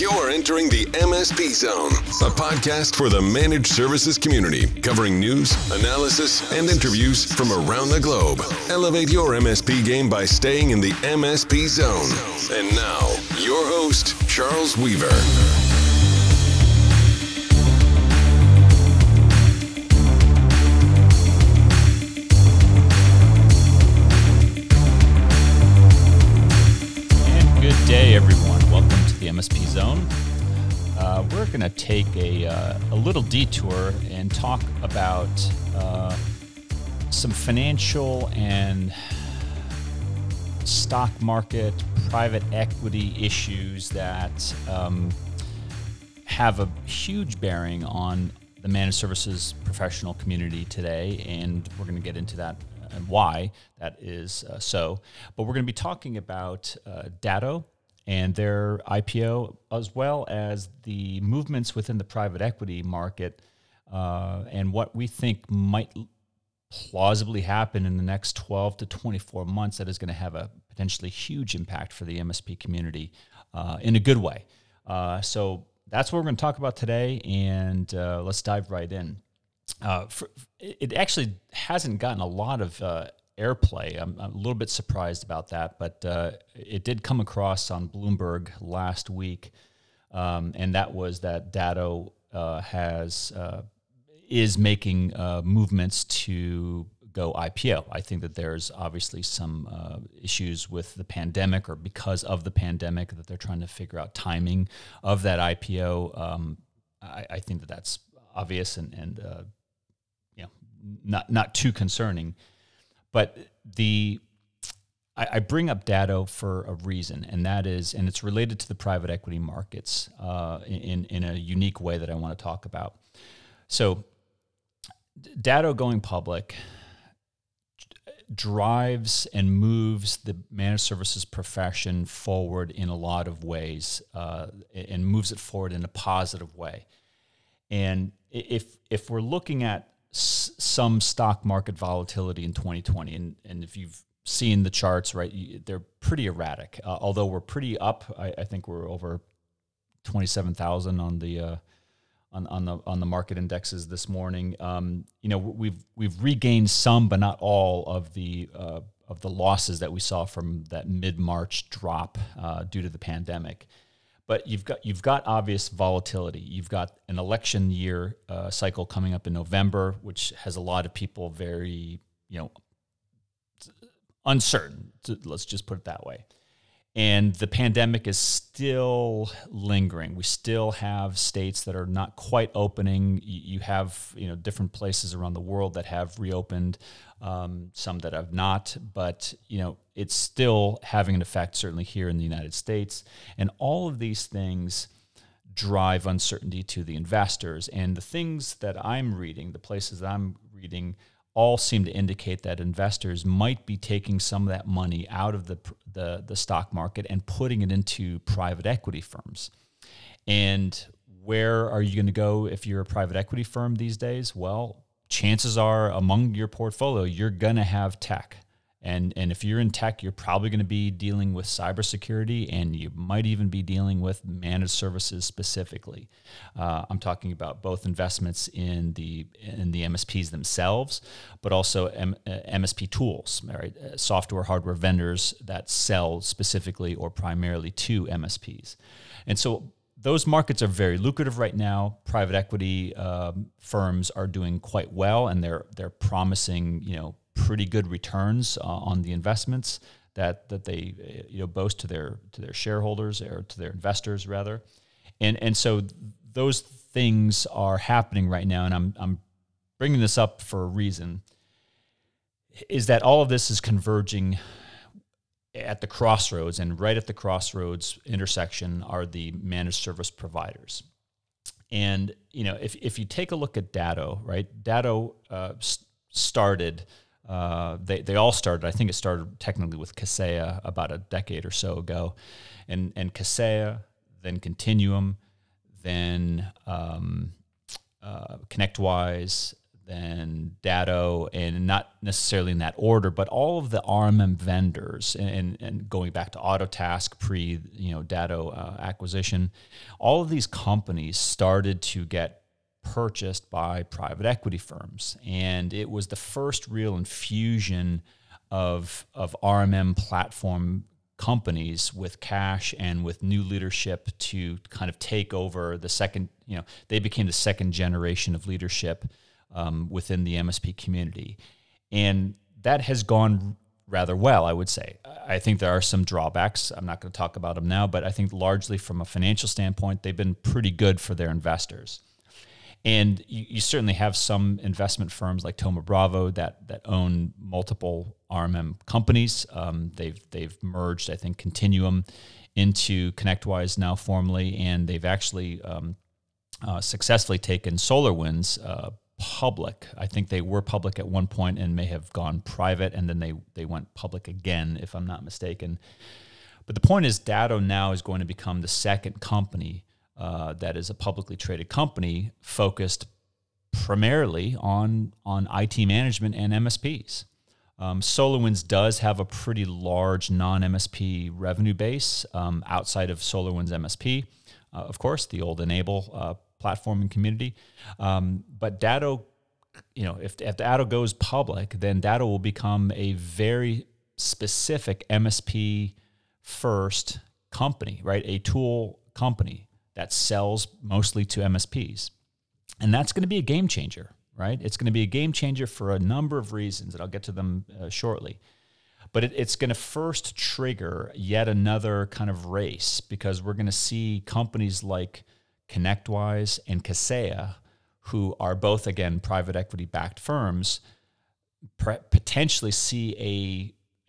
You're entering the MSP Zone, a podcast for the managed services community, covering news, analysis, and interviews from around the globe. Elevate your MSP game by staying in the MSP Zone. And now, your host, Charles Weaver. Going to take a, uh, a little detour and talk about uh, some financial and stock market, private equity issues that um, have a huge bearing on the managed services professional community today, and we're going to get into that and why that is uh, so. But we're going to be talking about uh, Datto and their IPO, as well as the movements within the private equity market uh, and what we think might plausibly happen in the next 12 to 24 months that is going to have a potentially huge impact for the MSP community uh, in a good way. Uh, so that's what we're going to talk about today, and uh, let's dive right in. Uh, for, it actually hasn't gotten a lot of uh, airplay. I'm, I'm, a little bit surprised about that, but uh, it did come across on Bloomberg last week, um, and that was that Datto has is making uh, movements to go IPO. I think that there's obviously some uh, issues with the pandemic or because of the pandemic that they're trying to figure out timing of that IPO. Um, I, I, think that that's obvious and, and uh, you know, not, not too concerning. But the I, I bring up Datto for a reason, and that is, and it's related to the private equity markets uh, in, in a unique way that I want to talk about. So Datto going public drives and moves the managed services profession forward in a lot of ways uh, and moves it forward in a positive way. And if if we're looking at s- some stock market volatility in 2020, and, and if you've seen the charts, right, they're pretty erratic. Uh, although we're pretty up, I, I think we're over 27,000 on the uh, on, on the on the market indexes this morning. Um, you know, we've we've regained some, but not all of the uh, of the losses that we saw from that mid March drop uh, due to the pandemic. But you've got you've got obvious volatility. You've got an election year uh, cycle coming up in November, which has a lot of people very you know uncertain. Let's just put it that way and the pandemic is still lingering. We still have states that are not quite opening. You have you know different places around the world that have reopened, um, some that have not. But you know it's still having an effect, certainly here in the United States. And all of these things drive uncertainty to the investors. And the things that I'm reading, the places that I'm reading, all seem to indicate that investors might be taking some of that money out of the, the, the stock market and putting it into private equity firms. And where are you going to go if you're a private equity firm these days? Well, chances are among your portfolio, you're going to have tech. And, and if you're in tech, you're probably going to be dealing with cybersecurity and you might even be dealing with managed services specifically. Uh, I'm talking about both investments in the, in the MSPs themselves, but also M- uh, MSP tools, right? Uh, software, hardware vendors that sell specifically or primarily to MSPs. And so those markets are very lucrative right now. Private equity um, firms are doing quite well, and they're they're promising you know pretty good returns uh, on the investments that that they you know boast to their to their shareholders or to their investors rather, and and so those things are happening right now, and I'm I'm bringing this up for a reason. Is that all of this is converging at the crossroads, and right at the crossroads intersection are the managed service providers. And you know, if if you take a look at Datto, right? Datto uh, started uh, they, they all started, I think it started technically with Kaseya about a decade or so ago. And, and Kaseya, then Continuum, then um, uh, ConnectWise, then Datto, and not necessarily in that order, but all of the RMM vendors, and, and going back to Autotask pre, you know, Datto uh, acquisition, all of these companies started to get purchased by private equity firms, and it was the first real infusion of of RMM platform companies with cash and with new leadership to kind of take over the second, you know, they became the second generation of leadership um, within the MSP community. And that has gone rather well, I would say. I think there are some drawbacks. I'm not going to talk about them now, but I think largely from a financial standpoint, they've been pretty good for their investors. And you, you, certainly have some investment firms like Thoma Bravo that that own multiple RMM companies. Um, they've they've merged, I think, Continuum into ConnectWise now formally, and they've actually um, uh, successfully taken SolarWinds uh, public. I think they were public at one point and may have gone private, and then they they went public again, if I'm not mistaken. But the point is, Datto now is going to become the second company uh, that is a publicly traded company focused primarily on on IT management and MSPs. Um, SolarWinds does have a pretty large non-MSP revenue base um, outside of SolarWinds MSP, uh, of course, the old N-able uh, platform and community. Um, but Datto, you know, if, if Datto goes public, then Datto will become a very specific MSP first company, right? A tool company that sells mostly to MSPs. And that's going to be a game changer, right? It's going to be a game changer for a number of reasons, and I'll get to them uh, shortly. But it, it's going to first trigger yet another kind of race because we're going to see companies like ConnectWise and Kaseya, who are both, again, private equity backed firms, pre- potentially see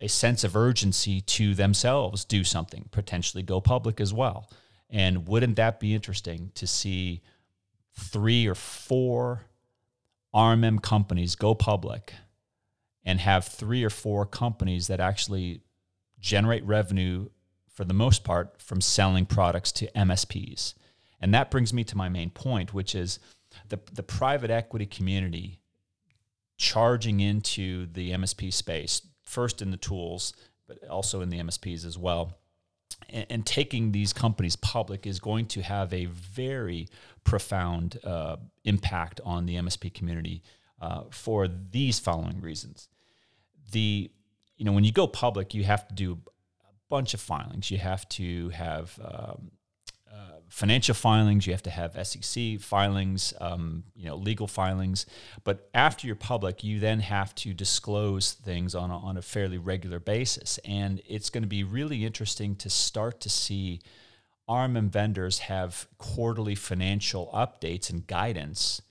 a, a sense of urgency to themselves do something, potentially go public as well. And wouldn't that be interesting to see three or four RMM companies go public and have three or four companies that actually generate revenue for the most part from selling products to MSPs? And that brings me to my main point, which is the, the private equity community charging into the MSP space, first in the tools, but also in the MSPs as well and, and taking these companies public is going to have a very profound uh, impact on the MSP community uh, for these following reasons. The you know when you go public, you have to do a bunch of filings. You have to have um, financial filings, you have to have SEC filings, um, you know, legal filings. But after you're public, you then have to disclose things on a, on a fairly regular basis. And it's going to be really interesting to start to see RMM vendors have quarterly financial updates and guidance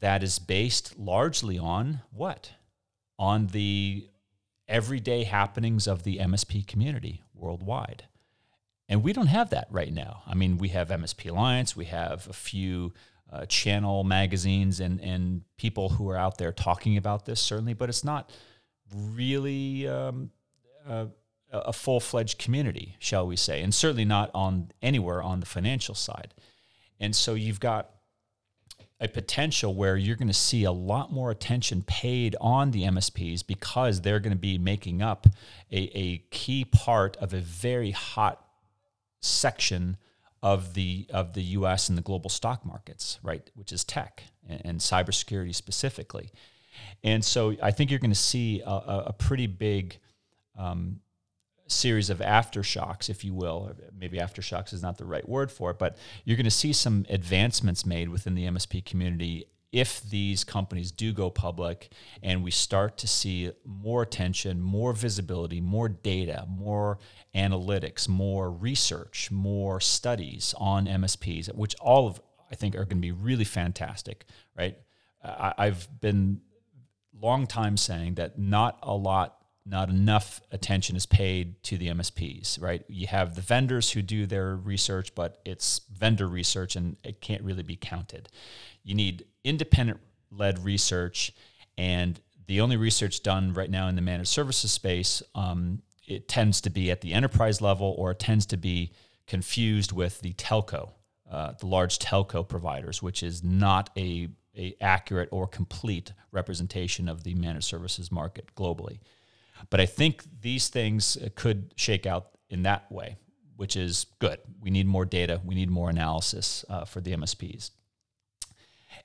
that is based largely on what? On the everyday happenings of the MSP community worldwide. And we don't have that right now. I mean, we have MSP Alliance, we have a few uh, channel magazines and, and people who are out there talking about this, certainly, but it's not really um, a, a full fledged community, shall we say, and certainly not on anywhere on the financial side. And so you've got a potential where you're going to see a lot more attention paid on the MSPs because they're going to be making up a, a key part of a very hot section of the of the U.S. and the global stock markets, right? Which is tech and, and cybersecurity specifically. And so I think you're going to see a, a pretty big um, series of aftershocks, if you will. Maybe aftershocks is not the right word for it, but you're going to see some advancements made within the MSP community if these companies do go public and we start to see more attention, more visibility, more data, more analytics, more research, more studies on MSPs, which all of I think are going to be really fantastic, right? I've been long time saying that not a lot not enough attention is paid to the MSPs, right? You have the vendors who do their research, but it's vendor research and it can't really be counted. You need independent led research, and the only research done right now in the managed services space, um, it tends to be at the enterprise level or it tends to be confused with the telco, uh, the large telco providers, which is not a a accurate or complete representation of the managed services market globally. But I think these things could shake out in that way, which is good. We need more data, we need more analysis uh, for the MSPs.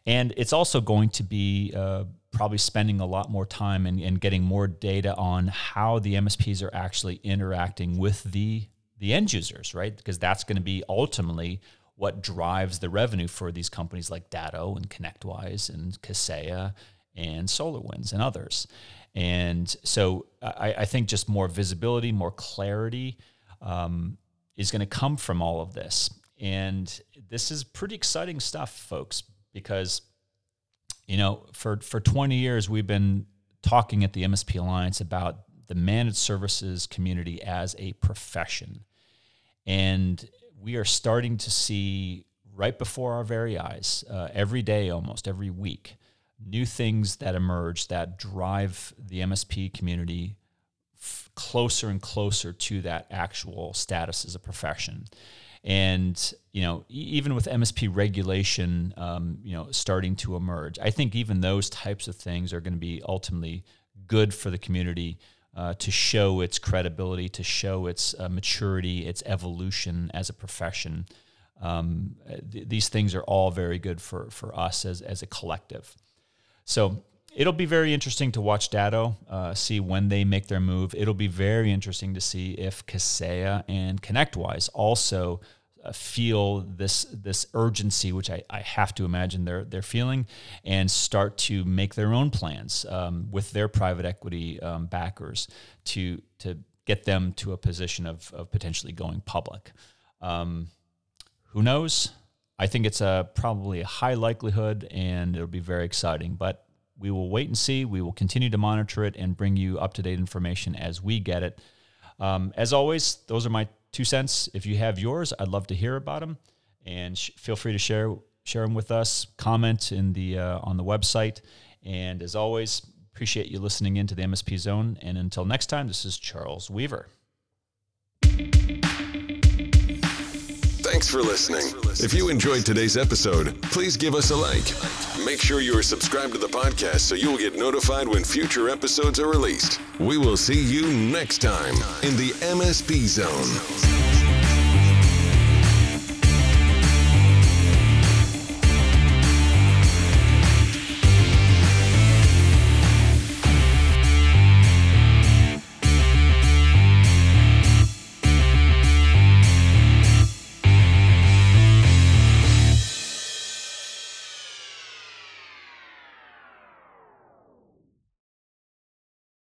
And it's also going to be uh, probably spending a lot more time and, and getting more data on how the MSPs are actually interacting with the the end users, right? Because that's going to be ultimately what drives the revenue for these companies like Datto and ConnectWise and Kaseya and SolarWinds and others. And so I, I think just more visibility, more clarity um, is going to come from all of this. And this is pretty exciting stuff, folks, because you know, for for 20 years we've been talking at the MSP Alliance about the managed services community as a profession. And we are starting to see right before our very eyes, uh, every day, almost every week, new things that emerge that drive the MSP community f- closer and closer to that actual status as a profession. And you know, even with MSP regulation, um, you know, starting to emerge, I think even those types of things are going to be ultimately good for the community uh, to show its credibility, to show its uh, maturity, its evolution as a profession. Um, th- these things are all very good for for us as as a collective. So it'll be very interesting to watch Datto, uh, see when they make their move. It'll be very interesting to see if Kaseya and ConnectWise also uh, feel this this urgency, which I, I have to imagine they're they're feeling, and start to make their own plans um, with their private equity um, backers to to get them to a position of, of potentially going public. Um, who knows? I think it's a probably a high likelihood, and it'll be very exciting. But we will wait and see. We will continue to monitor it and bring you up to date information as we get it. Um, as always, those are my two cents. If you have yours, I'd love to hear about them, and sh- feel free to share share them with us. Comment in the uh, on the website, and as always, appreciate you listening in to the MSP Zone. And until next time, this is Charles Weaver. Thanks for listening. If you enjoyed today's episode, please give us a like. Make sure you are subscribed to the podcast so you will get notified when future episodes are released. We will see you next time in the MSP Zone.